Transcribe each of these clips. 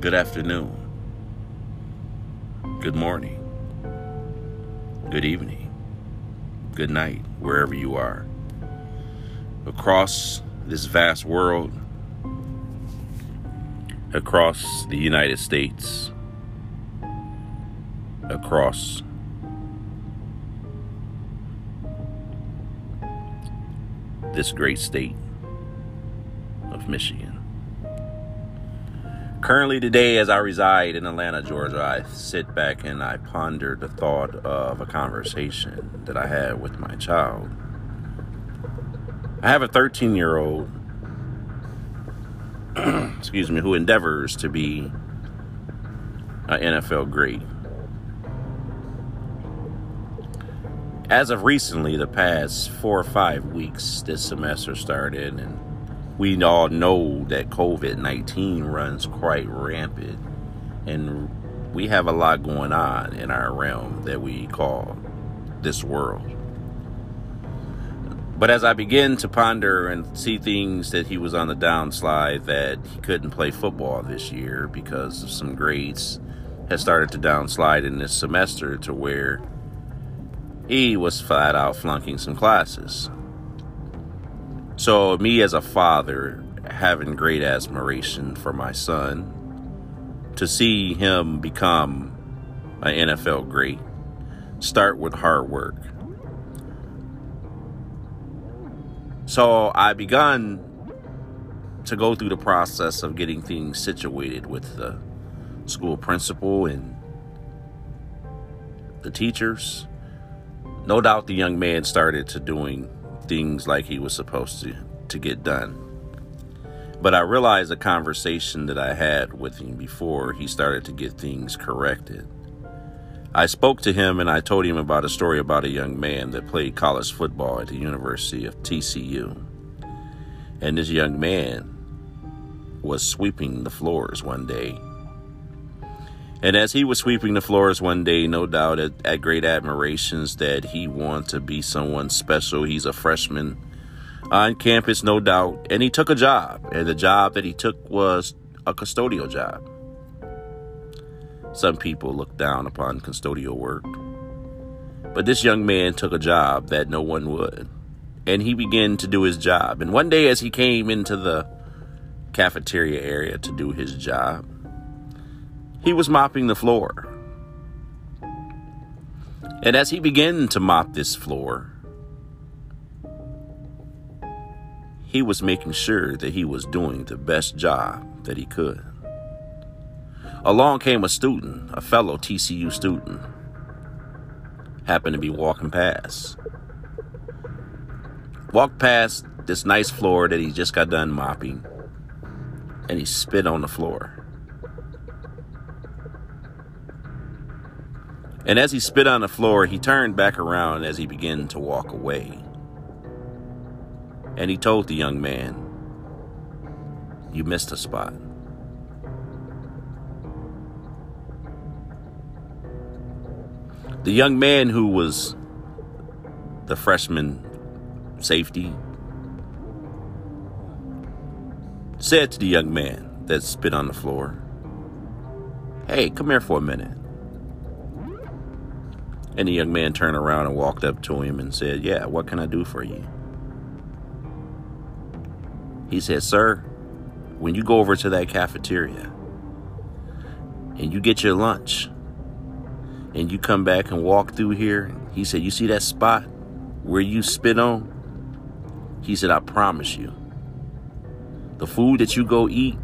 Good afternoon. Good morning. Good evening. Good night, wherever you are. Across this vast world, across the United States, across this great state of Michigan. Currently, today, as I reside in Atlanta, Georgia, I sit back and I ponder the thought of a conversation that I had with my child. I have a 13 year old, excuse me, who endeavors to be an NFL great. As of recently, the past four or five weeks, this semester started, and we all know that COVID 19 runs quite rampant, and we have a lot going on in our realm that we call this world. But as I begin to ponder and see things that he was on the downslide, that he couldn't play football this year because of some grades had started to downslide in this semester to where he was flat out flunking some classes. So, me as a father, having great admiration for my son, to see him become an NFL great, start with hard work. So, I begun to go through the process of getting things situated with the school principal and the teachers no doubt the young man started to doing things like he was supposed to to get done. But I realized a conversation that I had with him before he started to get things corrected. I spoke to him and I told him about a story about a young man that played college football at the University of TCU. And this young man was sweeping the floors one day and as he was sweeping the floors one day, no doubt at, at great admirations that he wanted to be someone special. He's a freshman on campus, no doubt. And he took a job. And the job that he took was a custodial job. Some people look down upon custodial work. But this young man took a job that no one would. And he began to do his job. And one day, as he came into the cafeteria area to do his job, he was mopping the floor. And as he began to mop this floor, he was making sure that he was doing the best job that he could. Along came a student, a fellow TCU student, happened to be walking past. Walked past this nice floor that he just got done mopping, and he spit on the floor. And as he spit on the floor, he turned back around as he began to walk away. And he told the young man, You missed a spot. The young man who was the freshman safety said to the young man that spit on the floor, Hey, come here for a minute. And the young man turned around and walked up to him and said, Yeah, what can I do for you? He said, Sir, when you go over to that cafeteria and you get your lunch and you come back and walk through here, he said, You see that spot where you spit on? He said, I promise you, the food that you go eat,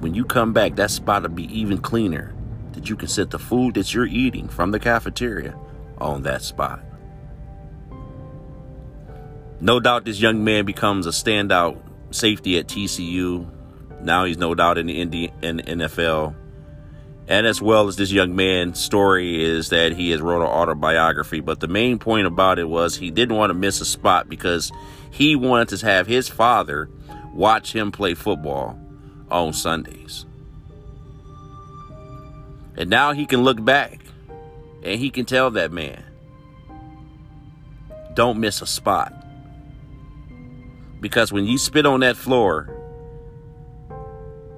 when you come back, that spot will be even cleaner that you can set the food that you're eating from the cafeteria on that spot. No doubt this young man becomes a standout safety at TCU. Now he's no doubt in the NFL. And as well as this young man's story is that he has wrote an autobiography. But the main point about it was he didn't want to miss a spot because he wanted to have his father watch him play football on Sundays. And now he can look back and he can tell that man, don't miss a spot. Because when you spit on that floor,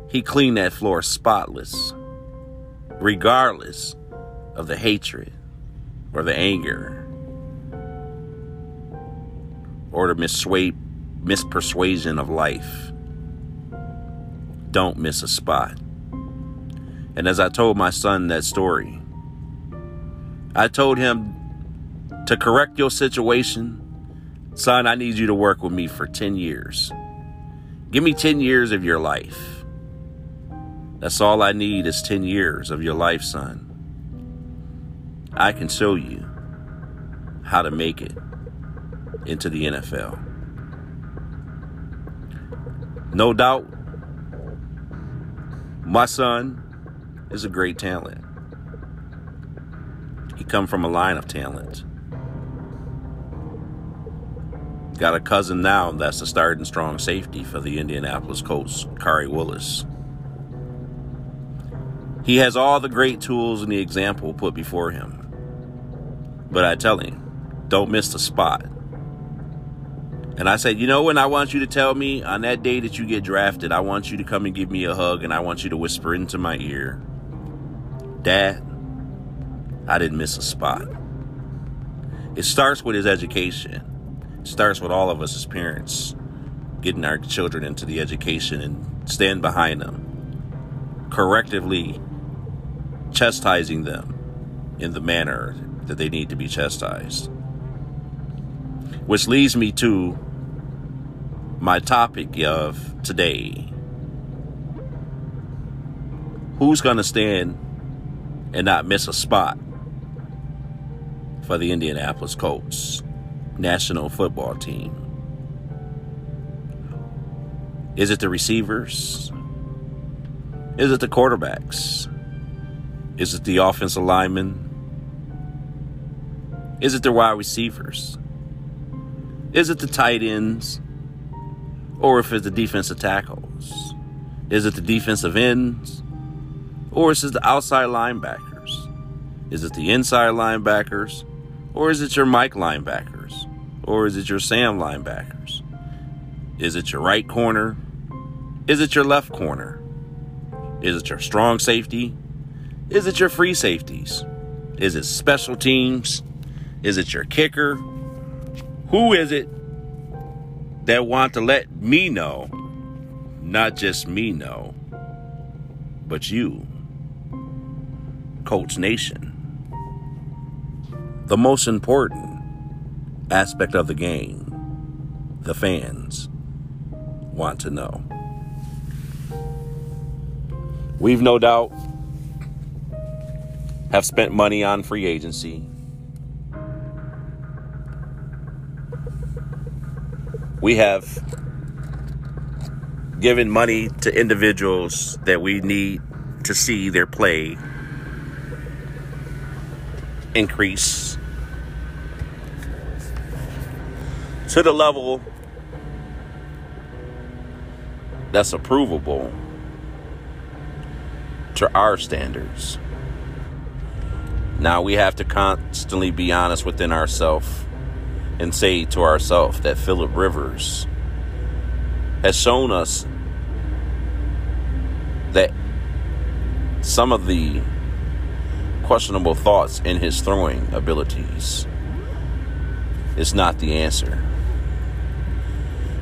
He cleaned that floor spotless, regardless of the hatred or the anger or the mispersuasion of life. Don't miss a spot. And as I told my son that story, I told him to correct your situation, son, I need you to work with me for 10 years. Give me 10 years of your life. That's all I need is 10 years of your life, son. I can show you how to make it into the NFL. No doubt, my son is a great talent. He come from a line of talent. Got a cousin now that's the starting strong safety for the Indianapolis Colts, Khari Willis. He has all the great tools and the example put before him. But I tell him, don't miss the spot. And I said, you know, when I want you to tell me on that day that you get drafted, I want you to come and give me a hug and I want you to whisper into my ear, Dad, I didn't miss a spot. It starts with his education. It starts with all of us as parents getting our children into the education and stand behind them, correctively chastising them in the manner that they need to be chastised. Which leads me to my topic of today. Who's going to stand and not miss a spot for the Indianapolis Colts national football team? Is it the receivers? Is it the quarterbacks? Is it the offensive linemen? Is it the wide receivers? Is it the tight ends? Or if it's the defensive tackles? Is it the defensive ends? Or is it the outside linebackers? Is it the inside linebackers? Or is it your Mike linebackers? Or is it your Sam linebackers? Is it your right corner? Is it your left corner? Is it your strong safety? Is it your free safeties? Is it special teams? Is it your kicker? Who is it that want to let me know, not just me know, but you, Colts Nation? The most important aspect of the game, the fans want to know. We've no doubt have spent money on free agency we have given money to individuals that we need to see their play increase to the level that's approvable to our standards. Now we have to constantly be honest within ourselves and say to ourselves that Philip Rivers has shown us that some of the questionable thoughts in his throwing abilities is not the answer.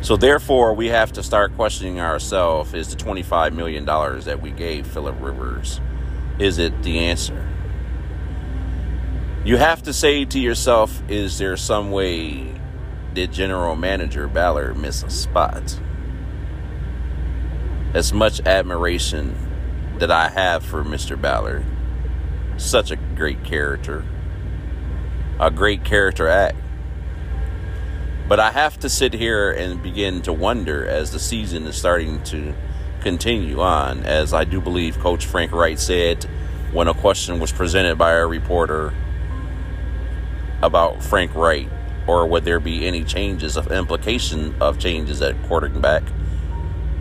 So therefore, we have to start questioning ourselves: Is the twenty-five million dollars that we gave Philip Rivers, is it the answer? You have to say to yourself, is there some way did General Manager Ballard miss a spot? As much admiration that I have for Mr. Ballard, such a great character, a great character act. But I have to sit here and begin to wonder as the season is starting to continue on, as I do believe Coach Frank Reich said when a question was presented by a reporter about Frank Reich or would there be any changes of implication of changes at quarterback.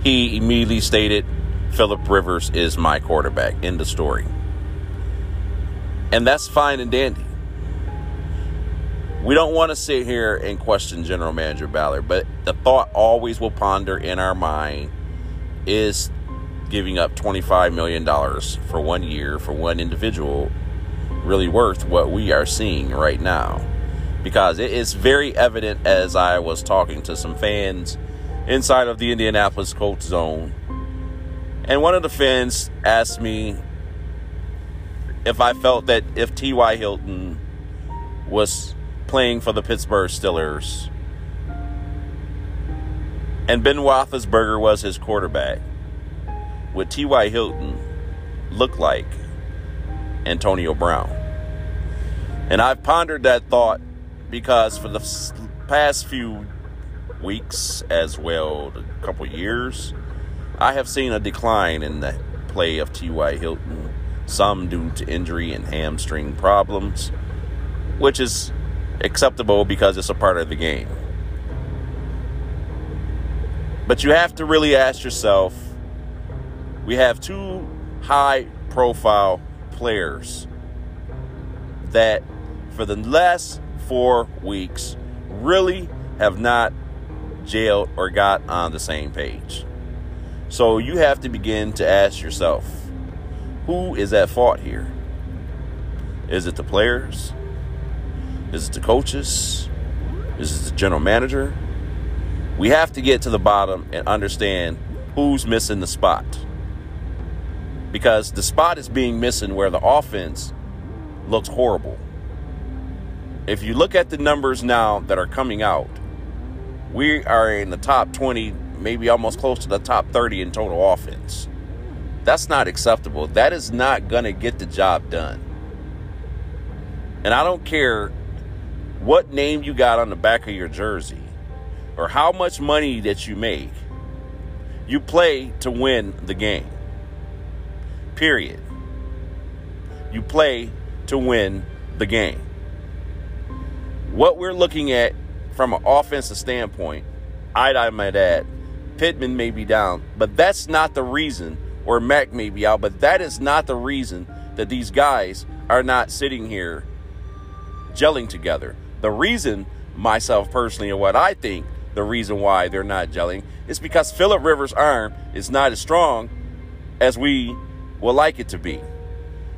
He immediately stated, Philip Rivers is my quarterback. End of story. And that's fine and dandy. We don't want to sit here and question General Manager Ballard, but the thought always will ponder in our mind is giving up $25 million for one year for one individual really worth what we are seeing right now. Because it is very evident as I was talking to some fans inside of the Indianapolis Colts zone. And one of the fans asked me if I felt that if T.Y. Hilton was playing for the Pittsburgh Steelers and Ben Roethlisberger was his quarterback, would T.Y. Hilton look like Antonio Brown? And I've pondered that thought because for the past few weeks, as well, a couple years, I have seen a decline in the play of T.Y. Hilton, some due to injury and hamstring problems, which is acceptable because it's a part of the game. But you have to really ask yourself we have two high profile players that for the last four weeks really have not jailed or got on the same page. So you have to begin to ask yourself who is at fault here? Is it the players? Is it the coaches? Is it the general manager? We have to get to the bottom and understand who's missing the spot. Because the spot is being missing where the offense looks horrible. If you look at the numbers now that are coming out, we are in the top 20, maybe almost close to the top 30 in total offense. That's not acceptable. That is not going to get the job done. And I don't care what name you got on the back of your jersey or how much money that you make. You play to win the game. Period. You play to win the game. What we're looking at from an offensive standpoint, I might add, Pittman may be down, but that's not the reason, or Mac may be out, but that is not the reason that these guys are not sitting here gelling together. The reason, myself personally, and what I think the reason why they're not gelling is because Philip Rivers' arm is not as strong as we would like it to be.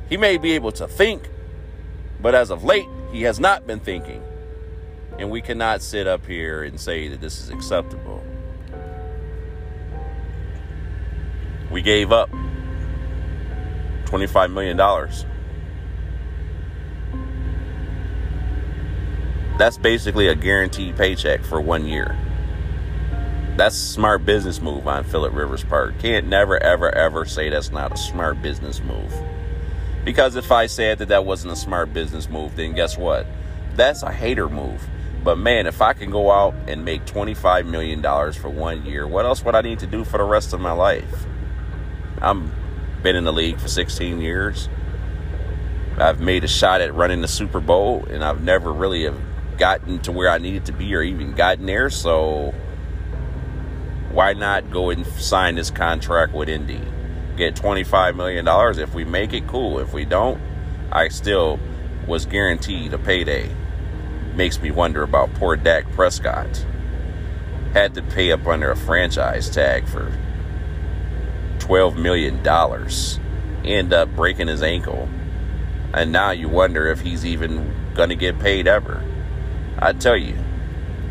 He may be able to think, but as of late, he has not been thinking. And we cannot sit up here and say that this is acceptable. We gave up $25 million. That's basically a guaranteed paycheck for one year. That's a smart business move on Philip Rivers' part. Can't never, ever, ever say that's not a smart business move. Because if I said that that wasn't a smart business move, then guess what? That's a hater move. But man, if I can go out and make $25 million for one year, what else would I need to do for the rest of my life? I'm been in the league for 16 years. I've made a shot at running the Super Bowl, and I've never really have gotten to where I needed to be or even gotten there. So why not go and sign this contract with Indy? Get $25 million. If we make it, cool. If we don't, I still was guaranteed a payday makes me wonder about poor Dak Prescott. Had to pay up under a franchise tag for $12 million. End up breaking his ankle. And now you wonder if he's even going to get paid ever. I tell you,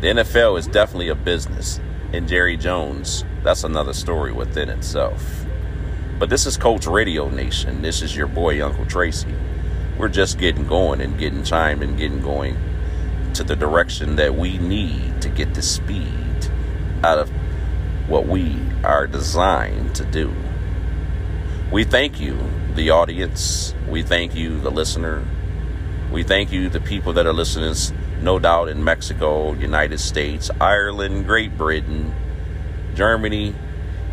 the NFL is definitely a business. And Jerry Jones, that's another story within itself. But this is Coach Radio Nation. This is your boy, Uncle Tracy. We're just getting going and getting chimed and getting going to the direction that we need to get the speed out of what we are designed to do. We thank you, the audience. We thank you, the listener. We thank you, the people that are listening, no doubt in Mexico, United States, Ireland, Great Britain, Germany,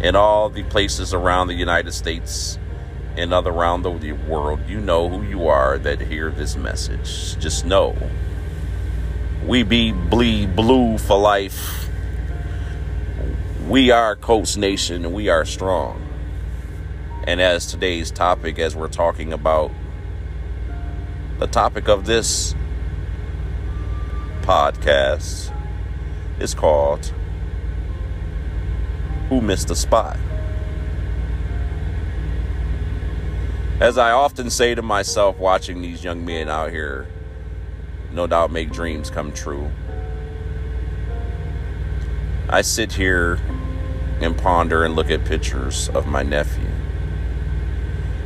and all the places around the United States and other around the world. You know who you are that hear this message. Just know we be bleed blue for life. We are Colts Nation and we are strong. And as today's topic, as we're talking about the topic of this podcast, is called Who Missed the Spot? As I often say to myself, watching these young men out here, no doubt make dreams come true. I sit here and ponder and look at pictures of my nephew,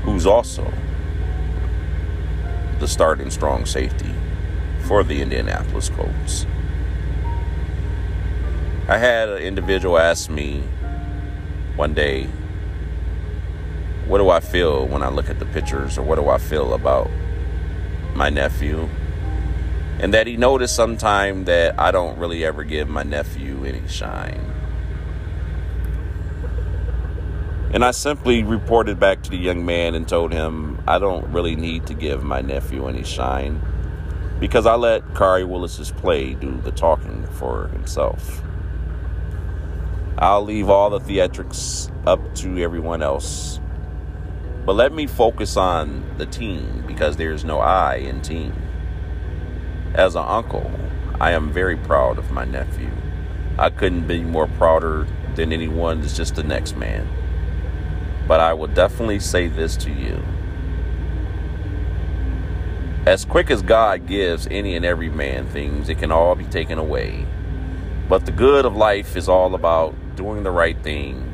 who's also the starting strong safety for the Indianapolis Colts. I had an individual ask me one day, What do I feel when I look at the pictures, or what do I feel about my nephew? And that he noticed sometime that I don't really ever give my nephew any shine. And I simply reported back to the young man and told him I don't really need to give my nephew any shine because I let Khari Willis's play do the talking for himself. I'll leave all the theatrics up to everyone else. But let me focus on the team because there's no I in team. As an uncle, I am very proud of my nephew. I couldn't be more prouder than anyone that's just the next man. But I will definitely say this to you. As quick as God gives any and every man things, it can all be taken away. But the good of life is all about doing the right thing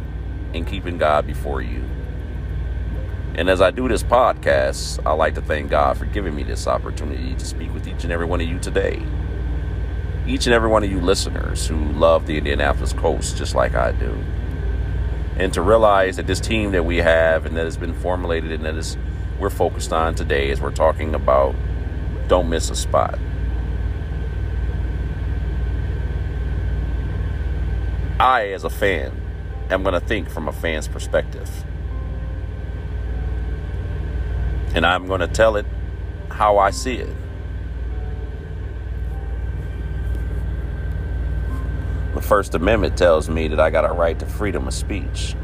and keeping God before you. And as I do this podcast, I like to thank God for giving me this opportunity to speak with each and every one of you today. Each and every one of you listeners who love the Indianapolis Colts just like I do. And to realize that this team that we have and that has been formulated and that is we're focused on today as we're talking about don't miss a spot. I, as a fan, am going to think from a fan's perspective. and I'm going to tell it how I see it. First Amendment tells me that I got a right to freedom of speech.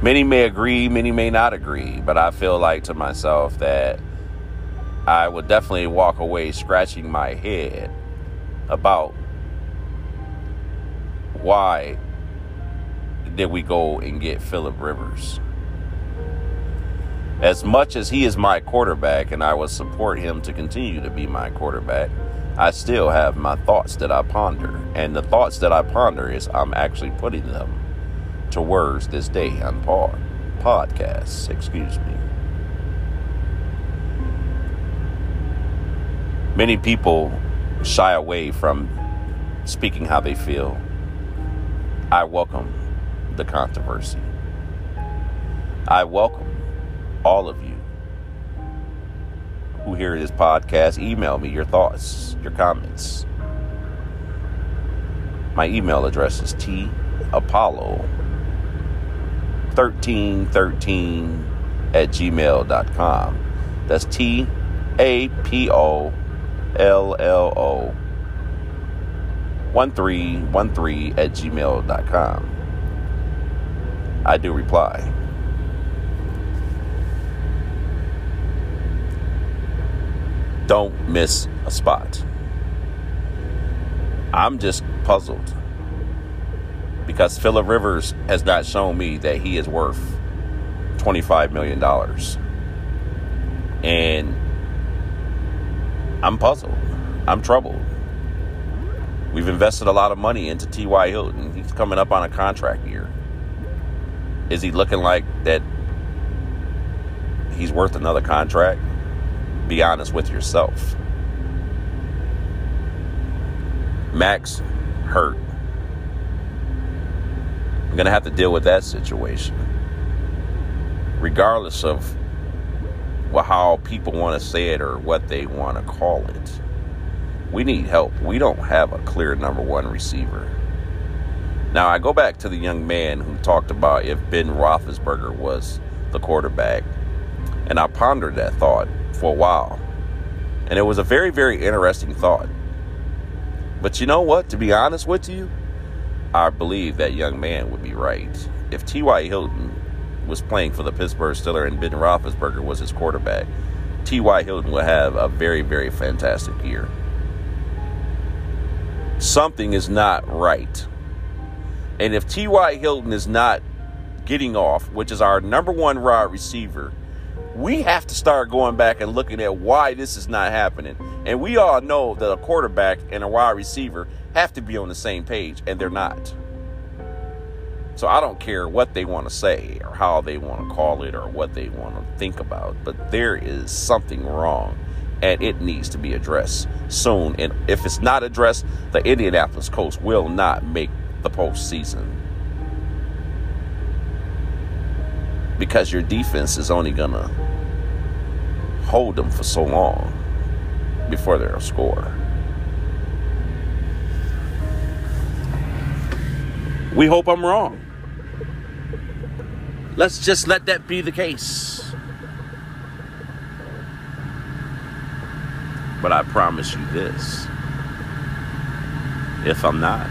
Many may agree, many may not agree, but I feel like to myself that I would definitely walk away scratching my head about why did we go and get Philip Rivers? As much as he is my quarterback and I will support him to continue to be my quarterback, I still have my thoughts that I ponder. And the thoughts that I ponder is I'm actually putting them to words this day on par podcasts, excuse me. Many people shy away from speaking how they feel. I welcome the controversy. I welcome all of you who hear this podcast. Email me your thoughts, your comments. My email address is T Apollo 1313 at gmail.com. That's T A P O L L O 1313 at gmail.com. I do reply. Don't miss a spot. I'm just puzzled because Philip Rivers has not shown me that he is worth $25 million. And I'm puzzled. I'm troubled. We've invested a lot of money into T.Y. Hilton. He's coming up on a contract year. Is he looking like that he's worth another contract? Be honest with yourself. Max hurt. I'm going to have to deal with that situation. Regardless of how people want to say it or what they want to call it. We need help. We don't have a clear number one receiver. Now, I go back to the young man who talked about if Ben Roethlisberger was the quarterback, and I pondered that thought for a while. And it was a very, very interesting thought. But you know what? To be honest with you, I believe that young man would be right. If T.Y. Hilton was playing for the Pittsburgh Steelers and Ben Roethlisberger was his quarterback, T.Y. Hilton would have a very, very fantastic year. Something is not right And if T.Y. Hilton is not getting off, which is our number one wide receiver, we have to start going back and looking at why this is not happening. And we all know that a quarterback and a wide receiver have to be on the same page, and they're not. So I don't care what they want to say or how they want to call it or what they want to think about, but there is something wrong and it needs to be addressed soon. And if it's not addressed, the Indianapolis Colts will not make the postseason. Because your defense is only going to hold them for so long before they'll score. We hope I'm wrong. Let's just let that be the case. But I promise you this if I'm not,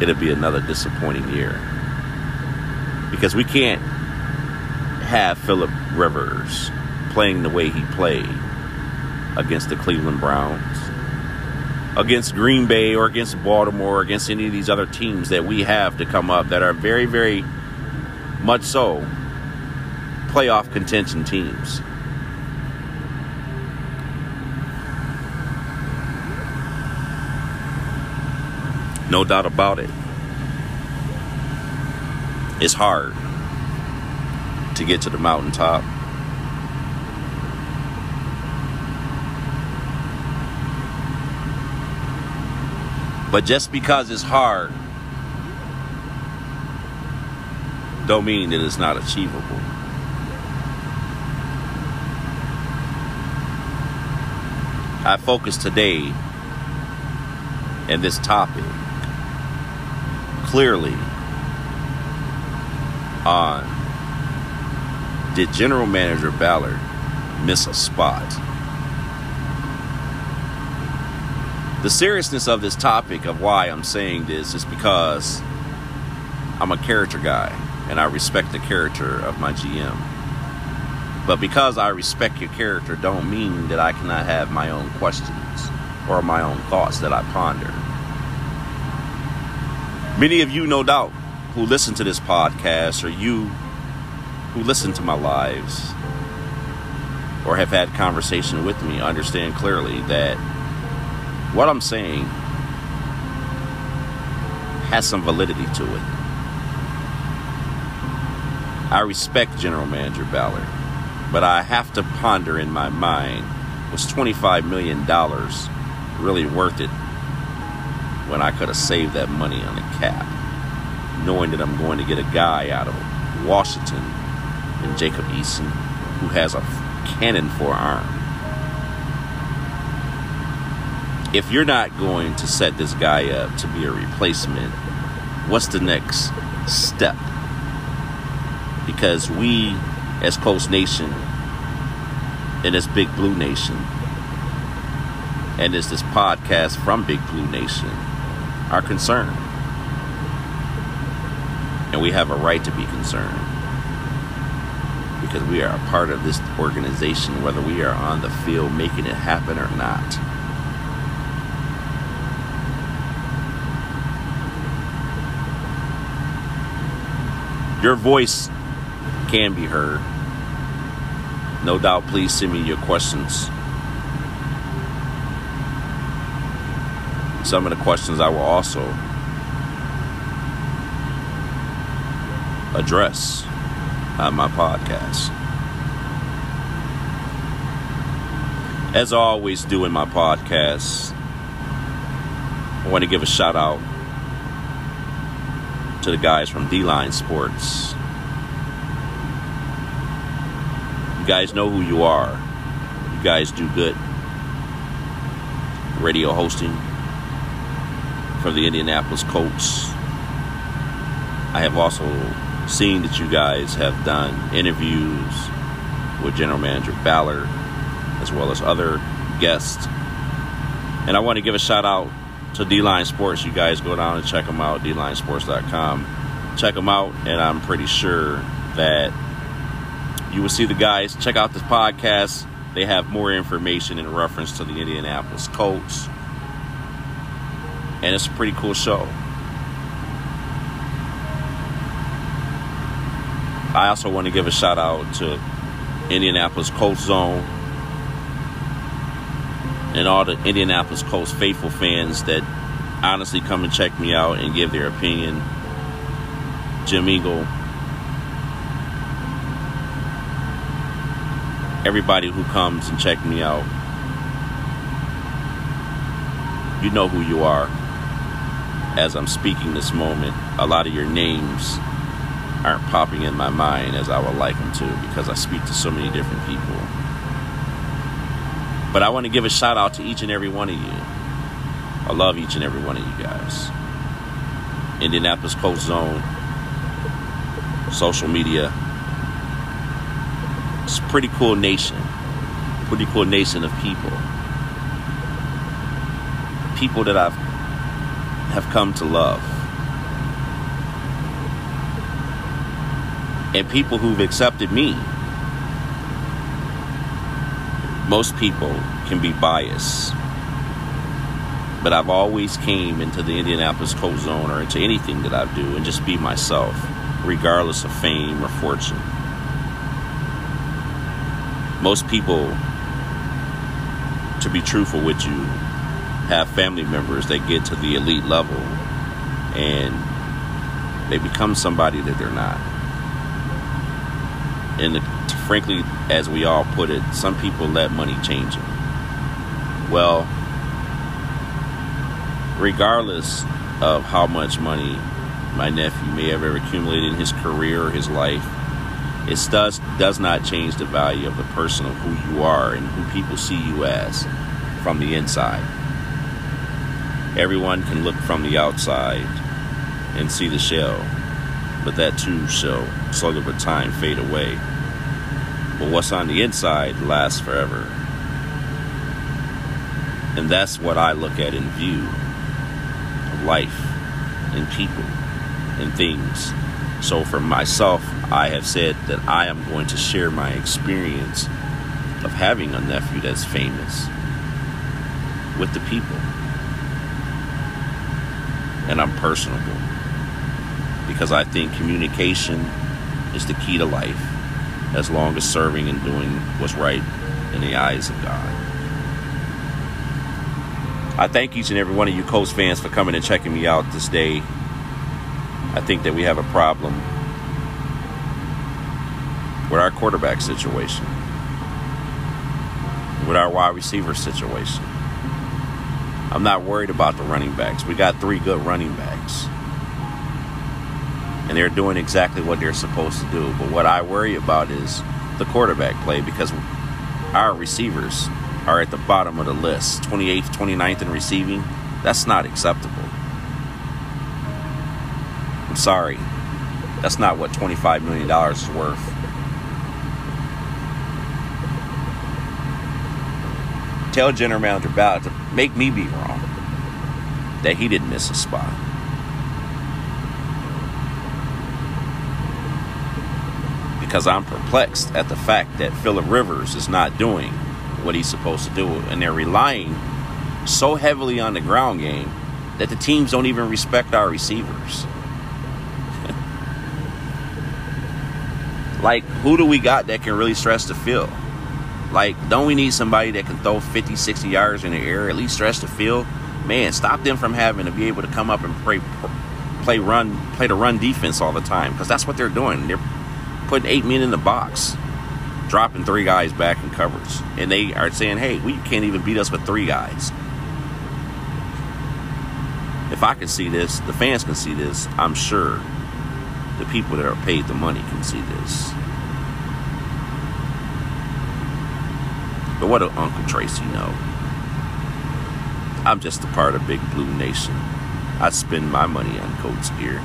it'll be another disappointing year. Because we can't have Philip Rivers playing the way he played against the Cleveland Browns against Green Bay or against Baltimore or against any of these other teams that we have to come up that are very, very much so playoff contention teams. No doubt about it. It's hard to get to the mountaintop. But just because it's hard, don't mean that it's not achievable. I focus today in this topic clearly on did General Manager Ballard miss a spot? The seriousness of this topic of why I'm saying this is because I'm a character guy and I respect the character of my GM. But because I respect your character don't mean that I cannot have my own questions or my own thoughts that I ponder. Many of you no doubt who listen to this podcast or you who listen to my lives or have had conversation with me understand clearly that what I'm saying has some validity to it. I respect General Manager Ballard, but I have to ponder in my mind was $25 million really worth it when I could have saved that money on a cap, knowing that I'm going to get a guy out of Washington and Jacob Eason who has a cannon for an arm if you're not going to set this guy up to be a replacement, what's the next step? Because we, as Colts Nation, and as Big Blue Nation, and as this podcast from Big Blue Nation, are concerned. And we have a right to be concerned. Because we are a part of this organization, whether we are on the field making it happen or not. Your voice can be heard. No doubt, please send me your questions. Some of the questions I will also address on my podcast. As I always do in my podcast, I want to give a shout out to the guys from D Line Sports. You guys know who you are. You guys do good radio hosting for the Indianapolis Colts. I have also seen that you guys have done interviews with General Manager Ballard as well as other guests. And I want to give a shout out to D Line Sports. You guys go down and check them out, dlinesports.com. Check them out, and I'm pretty sure that you will see the guys. Check out this podcast. They have more information in reference to the Indianapolis Colts. And it's a pretty cool show. I also want to give a shout out to Indianapolis Colts Zone and all the Indianapolis Colts faithful fans that honestly come and check me out and give their opinion. Jim Eagle, everybody who comes and check me out, you know who you are. As I'm speaking this moment, a lot of your names aren't popping in my mind as I would like them to because I speak to so many different people. But I want to give a shout out to each and every one of you. I love each and every one of you guys. Indianapolis Colts Zone, social media. It's a pretty cool nation. Pretty cool nation of people. People that I've have come to love. And people who've accepted me. Most people can be biased but I've always came into the Indianapolis Colts Zone or into anything that I do and just be myself, regardless of fame or fortune. Most people, to be truthful with you, have family members that get to the elite level and they become somebody that they're not. And the, frankly, as we all put it, some people let money change them. Well, regardless of how much money my nephew may have ever accumulated in his career or his life, it does does not change the value of the person of who you are and who people see you as from the inside. Everyone can look from the outside and see the shell, but that too shall slowly over time fade away. But what's on the inside lasts forever. And that's what I look at in view of life and people and things. So for myself, I have said that I am going to share my experience of having a nephew that's famous with the people. And I'm personable because I think communication is the key to life as long as serving and doing what's right in the eyes of God. I thank each and every one of you Colts fans for coming and checking me out this day. I think that we have a problem with our quarterback situation, with our wide receiver situation. I'm not worried about the running backs. We got three good running backs. And they're doing exactly what they're supposed to do. But what I worry about is the quarterback play because our receivers are at the bottom of the list 28th, 29th in receiving. That's not acceptable. I'm sorry. That's not what $25 million is worth. Tell General Manager Ballard to make me be wrong that he didn't miss a spot. Because I'm perplexed at the fact that Philip Rivers is not doing what he's supposed to do. And they're relying so heavily on the ground game that the teams don't even respect our receivers. like, who do we got that can really stress the field? Like, don't we need somebody that can throw 50, 60 yards in the air, at least stretch the field? Man, stop them from having to be able to come up and play, play run, play the run defense all the time because that's what they're doing. They're putting eight men in the box dropping three guys back in coverage. And they are saying, hey, we can't even beat us with three guys. If I can see this, the fans can see this, I'm sure the people that are paid the money can see this. What do Uncle Tracy know? I'm just a part of Big Blue Nation. I spend my money on Colts gear.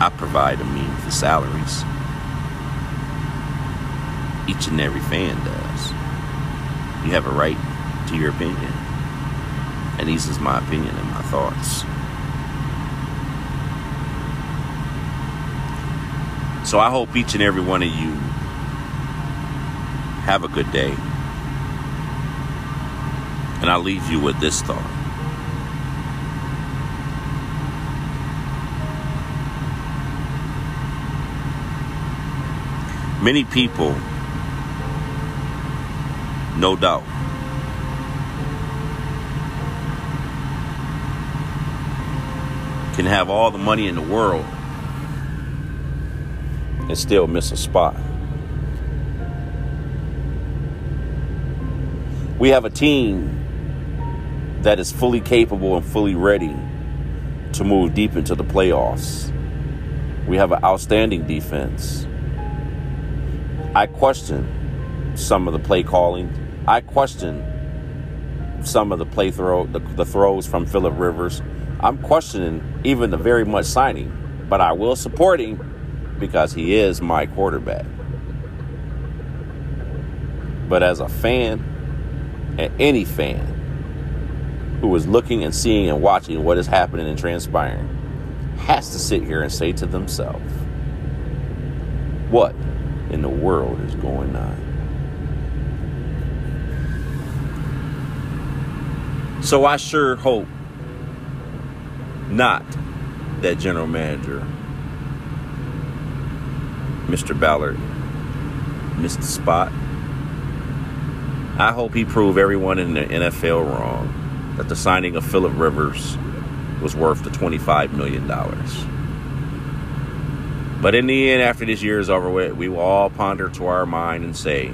I provide a means for salaries. Each and every fan does. You have a right to your opinion. And these is my opinion and my thoughts. So I hope each and every one of you have a good day. And I'll leave you with this thought. Many people, no doubt, can have all the money in the world and still miss a spot. We have a team that is fully capable and fully ready to move deep into the playoffs. We have an outstanding defense. I question some of the play calling. I question some of the play throw, the, the throws from Philip Rivers. I'm questioning even the very much signing, but I will support him because he is my quarterback. But as a fan, and any fan who is looking and seeing and watching what is happening and transpiring, has to sit here and say to themselves, what in the world is going on? So I sure hope not that general manager, Mr. Ballard, missed the spot. I hope he proved everyone in the NFL wrong that the signing of Philip Rivers was worth the $25 million. But in the end, after this year is over with, we will all ponder to our mind and say,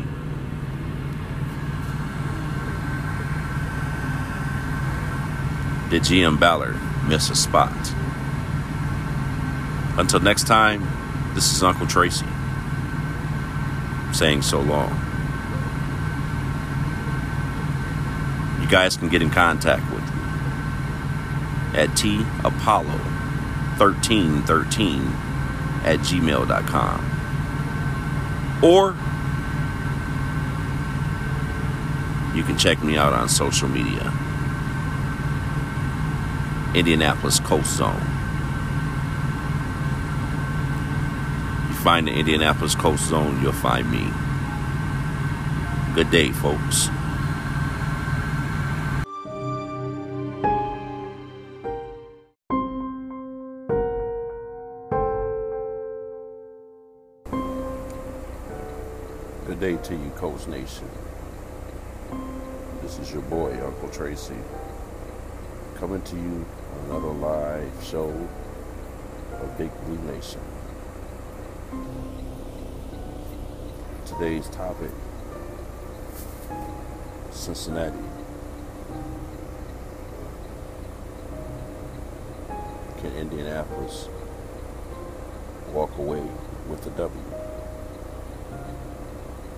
Did GM Ballard miss a spot? Until next time, this is Uncle Tracy saying so long. You guys can get in contact with me at tapollo1313 at gmail.com. Or you can check me out on social media Indianapolis Colts Zone. Find the Indianapolis Colts Zone, you'll find me. Good day, folks. Good day to you, Colts Nation. This is your boy, Uncle Tracy, coming to you another live show of Big Blue Nation. Today's topic Cincinnati. Can Indianapolis walk away with the W?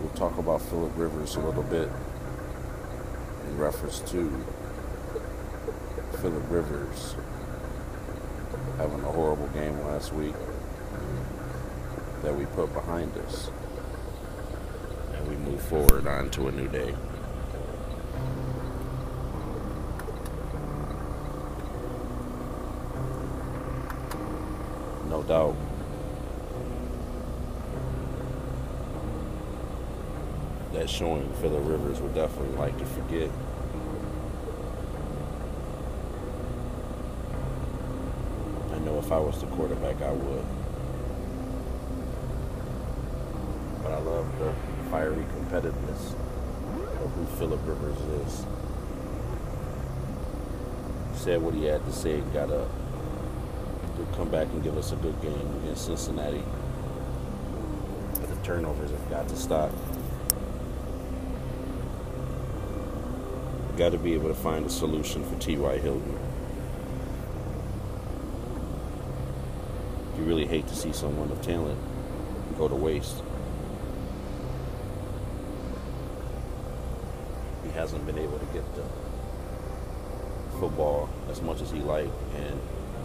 We'll talk about Philip Rivers a little bit in reference to Philip Rivers having a horrible game last week that we put behind us. And we move forward on to a new day. No doubt. that showing Philip Rivers would definitely like to forget. I know if I was the quarterback, I would. But I love the fiery competitiveness of who Philip Rivers is. Said what he had to say, and got up to come back and give us a good game against Cincinnati. But the turnovers have got to stop. got to be able to find a solution for T.Y. Hilton. You really hate to see someone of talent go to waste. He hasn't been able to get the football as much as he liked, and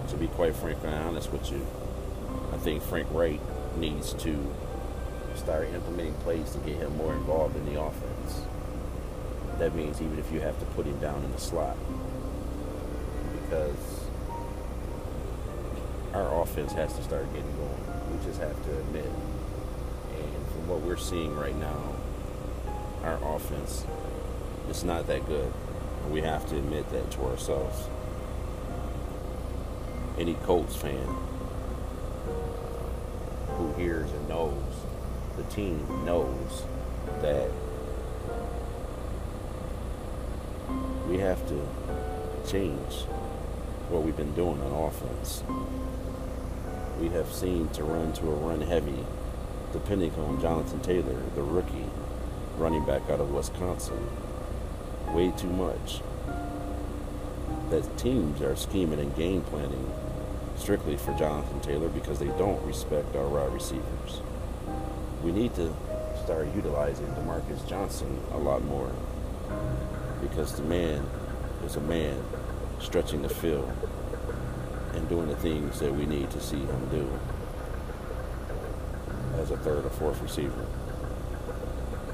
to be quite frank and honest with you, I think Frank Reich needs to start implementing plays to get him more involved in the offense that means even if you have to put him down in the slot. Because our offense has to start getting going. We just have to admit. And from what we're seeing right now, our offense is not that good. We have to admit that to ourselves. Any Colts fan who hears and knows, the team knows that we have to change what we've been doing on offense. We have seen to run to a run heavy, depending on Jonathan Taylor, the rookie running back out of Wisconsin, way too much. That teams are scheming and game planning strictly for Jonathan Taylor because they don't respect our wide receivers. We need to start utilizing Demarcus Johnson a lot more because the man is a man stretching the field and doing the things that we need to see him do as a third or fourth receiver.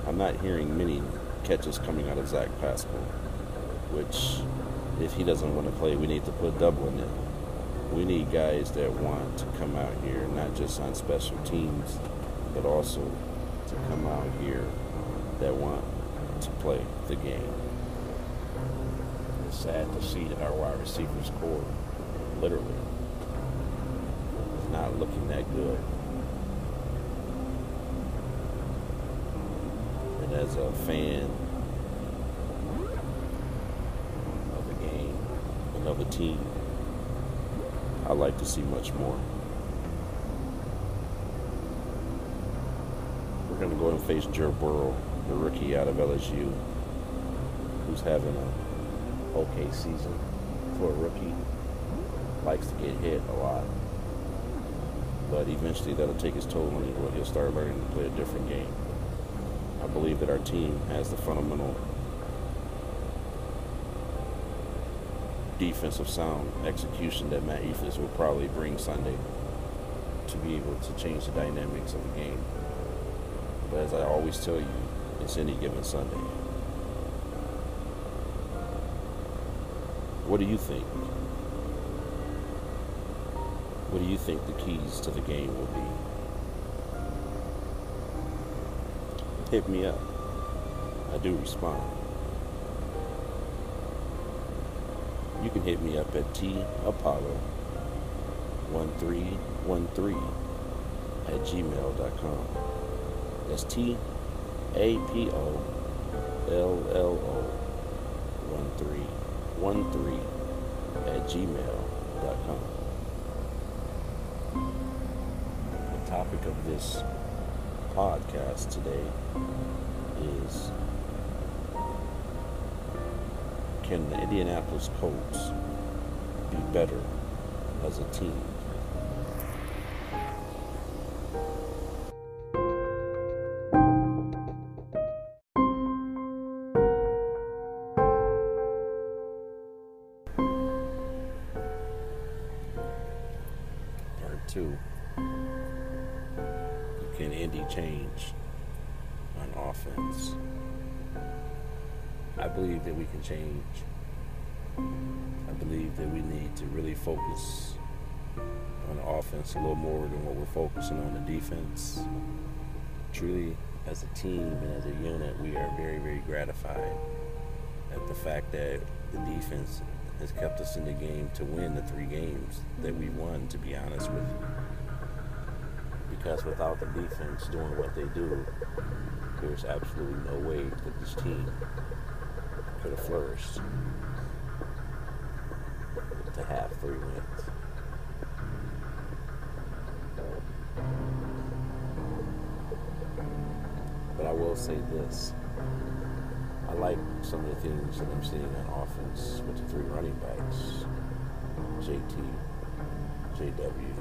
I'm not hearing many catches coming out of Zach Pascal, which, if he doesn't want to play, we need to put Dulin in. We need guys that want to come out here, not just on special teams, but also to come out here that want to play the game. It's sad to see that our wide receivers core, literally, is not looking that good. And as a fan of the game and of the team, I like to see much more. We're going to go and face Joe Burrow, the rookie out of LSU, who's having a okay season for a rookie. Likes to get hit a lot. But eventually that'll take its toll on him he'll start learning to play a different game. I believe that our team has the fundamental defensive sound execution that Matt Eberflus will probably bring Sunday to be able to change the dynamics of the game. But as I always tell you, it's any given Sunday. What do you think? What do you think the keys to the game will be? Hit me up. I do respond. You can hit me up at T Apollo 1313 at gmail.com. That's T A P O L L O 1313 at gmail.com. The topic of this podcast today is Can the Indianapolis Colts be better as a team? Offense a little more than what we're focusing on the defense. Truly, as a team and as a unit, we are very, very gratified at the fact that the defense has kept us in the game to win the three games that we won, to be honest with you. Because without the defense doing what they do, there's absolutely no way that this team could have flourished to have three wins. Say this. I like some of the things that I'm seeing on offense with the three running backs. JT, JW,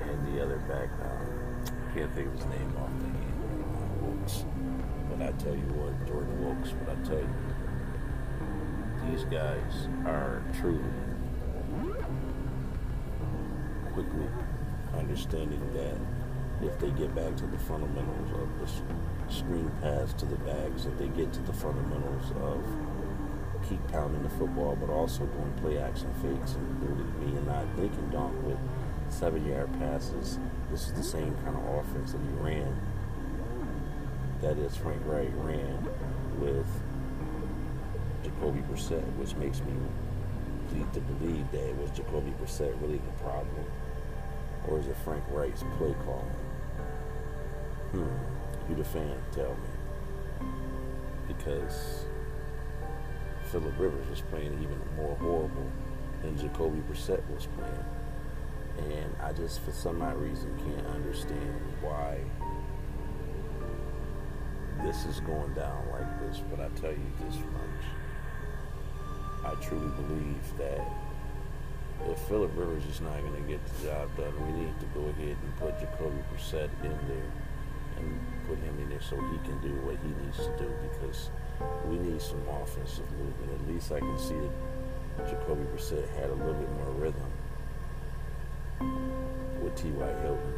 and the other back. Um, I can't think of his name off the hand. Wilkins. But I tell you what, Jordan Wilkins, but I tell you, these guys are truly quickly understanding that if they get back to the fundamentals of the screen pass to the backs, if they get to the fundamentals of keep pounding the football, but also doing play action fakes and to me and not they can dunk with seven yard passes. This is the same kind of offense that he ran. That is Frank Reich ran with Jacoby Brissett, which makes me lead to believe that it was Jacoby Brissett really the problem, or is it Frank Reich's play calling? Hmm. You the fan, tell me. Because Philip Rivers was playing even more horrible than Jacoby Brissett was playing. And I just, for some odd reason, can't understand why this is going down like this. But I tell you this much. I truly believe that if Philip Rivers is not going to get the job done, we need to go ahead and put Jacoby Brissett in there and put him in there so he can do what he needs to do because we need some offensive movement. At least I can see that Jacoby Brissett had a little bit more rhythm with T.Y. Hilton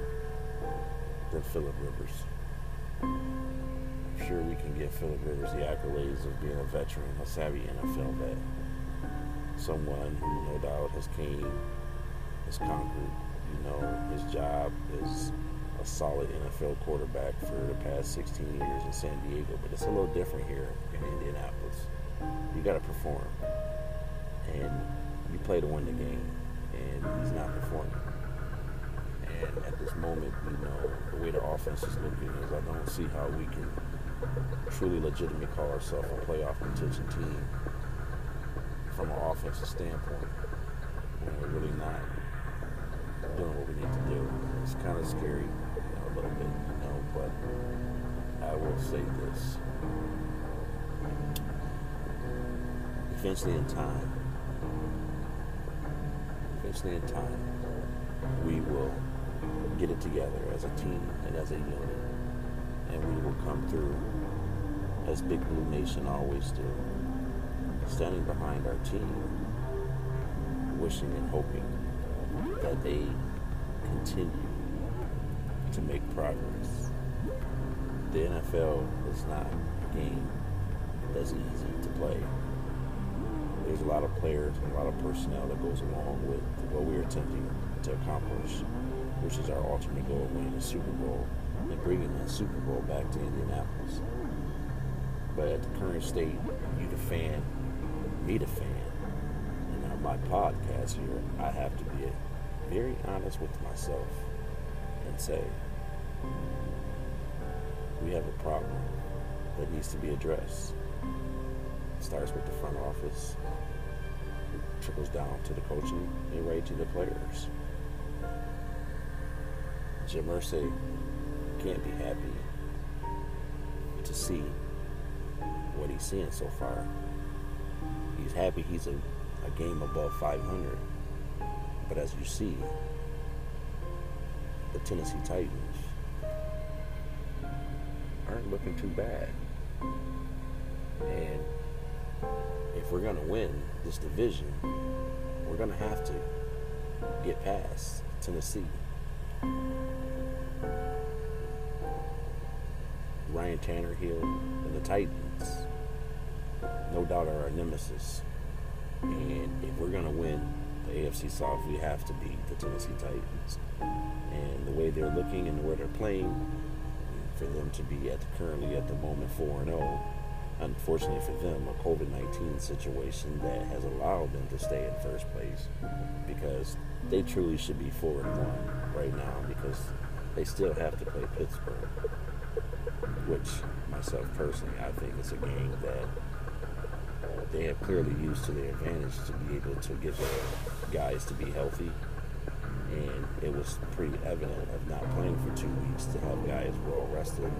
than Philip Rivers. I'm sure we can give Philip Rivers the accolades of being a veteran, a savvy NFL vet, someone who no doubt has came, has conquered, you know, his job is a solid NFL quarterback for the past 16 years in San Diego, but it's a little different here in Indianapolis. You got to perform, and you play to win the game, and he's not performing. And at this moment, you know, the way the offense is looking is I don't see how we can truly legitimately call ourselves a playoff contention team from an offensive standpoint when we're really not doing what we need to do. It's kind of scary little bit, you know, but I will say this. Eventually in time, eventually in time, we will get it together as a team and as a unit. And we will come through as Big Blue Nation always do. Standing behind our team, wishing and hoping that they continue to make progress. The NFL is not a game that's easy to play. There's a lot of players and a lot of personnel that goes along with what we're attempting to accomplish, which is our ultimate goal of winning the Super Bowl and bringing that Super Bowl back to Indianapolis. But at the current state, you the fan, me the fan, and on my podcast here, I have to be very honest with myself and say, we have a problem that needs to be addressed. It starts with the front office, it trickles down to the coaching, and right to the players. Jim Irsay can't be happy to see what he's seeing so far. He's happy he's a, a game above 500. But as you see, the Tennessee Titans aren't looking too bad. And if we're going to win this division, we're going to have to get past Tennessee. Ryan Tannehill and the Titans, no doubt, are our nemesis. And if we're going to win the AFC South, we have to beat the Tennessee Titans. And the way they're looking and the way they're playing, for them to be at the, currently at the moment 4 and 0. Unfortunately for them, a COVID 19 situation that has allowed them to stay in first place because they truly should be 4 and 1 right now because they still have to play Pittsburgh, which myself personally, I think it's a game that they have clearly used to their advantage to be able to get their guys to be healthy and it was pretty evident of not playing for two weeks to have guys well rested,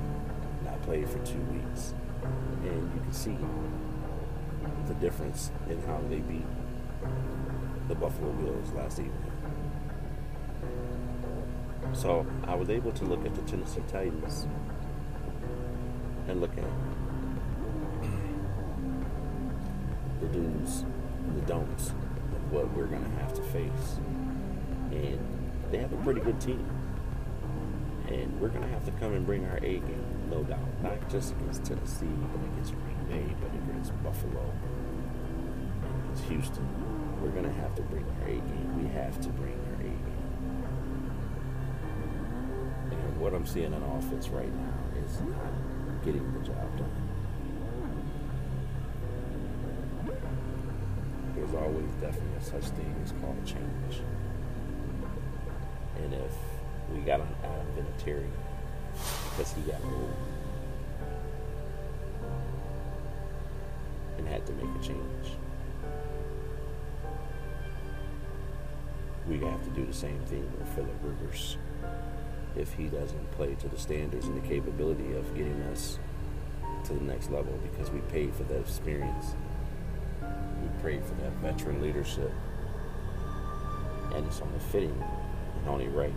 not play for two weeks, and you can see the difference in how they beat the Buffalo Bills last evening. So I was able to look at the Tennessee Titans and look at the do's the don'ts of what we're going to have to face and they have a pretty good team. And we're gonna have to come and bring our A game, no doubt. Not just against Tennessee, but against Green Bay, but against Buffalo, against Houston. We're gonna have to bring our A game. We have to bring our A game. And what I'm seeing in offense right now is not getting the job done. There's always definitely a such thing as called change. If we got an Adam Vinatieri because he got old and had to make a change. We have to do the same thing with Philip Rivers if he doesn't play to the standards and the capability of getting us to the next level because we paid for that experience. We prayed for that veteran leadership. And it's only fitting and only right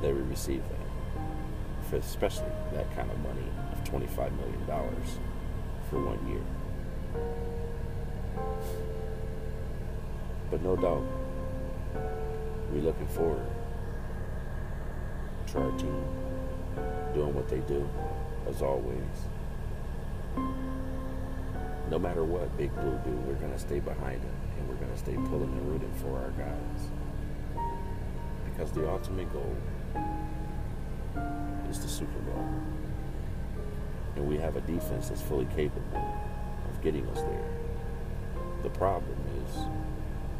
that we receive that. For especially that kind of money of $25 million for one year. But no doubt, we're looking forward to our team doing what they do, as always. No matter what Big Blue do, we're going to stay behind them and we're going to stay pulling and rooting for our guys. Because the ultimate goal is the Super Bowl. And we have a defense that's fully capable of getting us there. The problem is,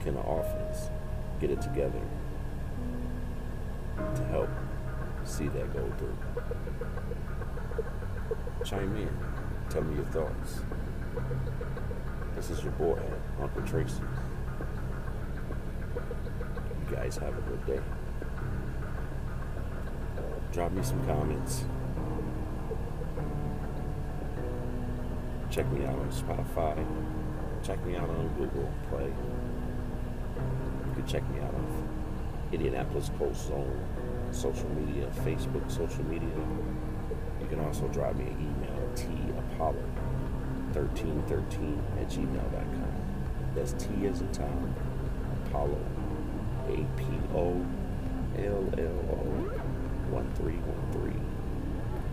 can the offense get it together to help see that go through? Chime in. Tell me your thoughts. This is your boy, Uncle Tracy. You guys have a good day. Drop me some comments. Check me out on Spotify. Check me out on Google Play. You can check me out on Indianapolis Colts Zone, social media, Facebook, social media. You can also drop me an email, tapollo1313 at gmail.com. That's T as in Tom, Apollo, A P O L L O 1313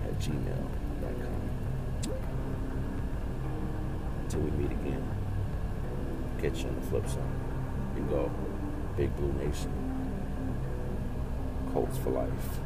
at gmail.com. Until we meet again, catch you on the flip side. You go, Big Blue Nation. Colts for life.